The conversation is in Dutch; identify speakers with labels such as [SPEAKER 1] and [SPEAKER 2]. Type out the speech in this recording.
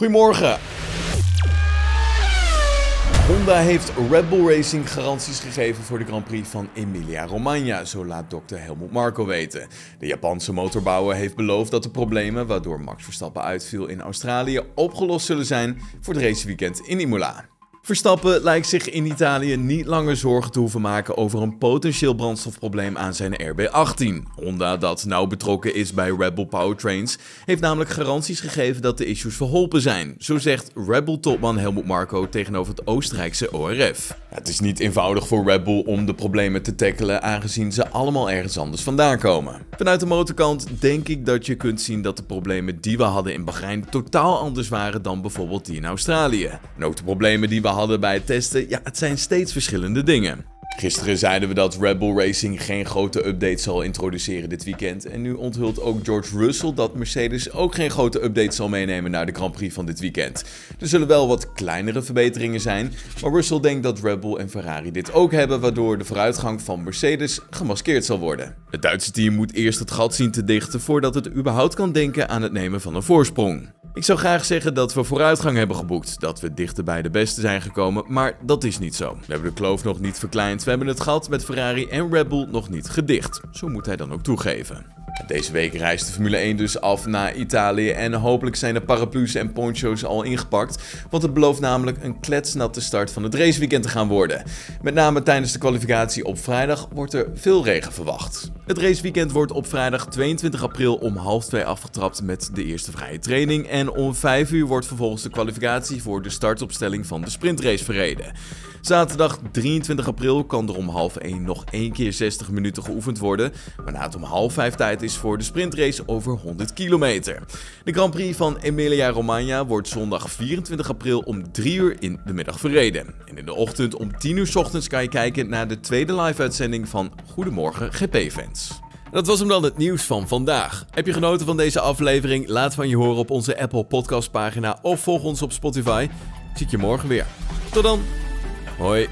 [SPEAKER 1] Goedemorgen. Honda heeft Red Bull Racing garanties gegeven voor de Grand Prix van Emilia-Romagna, zo laat dokter Helmut Marko weten. De Japanse motorbouwer heeft beloofd dat de problemen waardoor Max Verstappen uitviel in Australië opgelost zullen zijn voor het raceweekend in Imola. Verstappen lijkt zich in Italië niet langer zorgen te hoeven maken over een potentieel brandstofprobleem aan zijn RB18. Honda, dat nauw betrokken is bij Red Bull Powertrains, heeft namelijk garanties gegeven dat de issues verholpen zijn. Zo zegt Red Bull topman Helmut Marko tegenover het Oostenrijkse ORF. Het is niet eenvoudig voor Red Bull om de problemen te tackelen, aangezien ze allemaal ergens anders vandaan komen. Vanuit de motorkant denk ik dat je kunt zien dat de problemen die we hadden in Bahrein totaal anders waren dan bijvoorbeeld die in Australië. En ook de problemen die we hadden bij het testen, ja, het zijn steeds verschillende dingen. Gisteren zeiden we dat Red Bull Racing geen grote update zal introduceren dit weekend. En nu onthult ook George Russell dat Mercedes ook geen grote update zal meenemen naar de Grand Prix van dit weekend. Er zullen wel wat kleinere verbeteringen zijn, maar Russell denkt dat Red Bull en Ferrari dit ook hebben, waardoor de vooruitgang van Mercedes gemaskeerd zal worden. Het Duitse team moet eerst het gat zien te dichten voordat het überhaupt kan denken aan het nemen van een voorsprong. Ik zou graag zeggen dat we vooruitgang hebben geboekt, dat we dichter bij de beste zijn gekomen, maar dat is niet zo. We hebben de kloof nog niet verkleind, we hebben het gat met Ferrari en Red Bull nog niet gedicht. Zo moet hij dan ook toegeven. Deze week reist de Formule 1 dus af naar Italië en hopelijk zijn de paraplu's en poncho's al ingepakt, want het belooft namelijk een kletsnatte start van het raceweekend te gaan worden. Met name tijdens de kwalificatie op vrijdag wordt er veel regen verwacht. Het raceweekend wordt op vrijdag 22 april om half twee afgetrapt met de eerste vrije training en om 5 uur wordt vervolgens de kwalificatie voor de startopstelling van de sprintrace verreden. Zaterdag 23 april kan er om half 1 nog één keer 60 minuten geoefend worden, waarna het om half 5 tijd is voor de sprintrace over 100 kilometer. De Grand Prix van Emilia-Romagna wordt zondag 24 april om 3 uur in de middag verreden. En in de ochtend om 10 uur ochtends kan je kijken naar de tweede live-uitzending van Goedemorgen GP-fans. Dat was hem dan het nieuws van vandaag. Heb je genoten van deze aflevering? Laat van je horen op onze Apple Podcast pagina of volg ons op Spotify. Zie je morgen weer. Tot dan! 喂。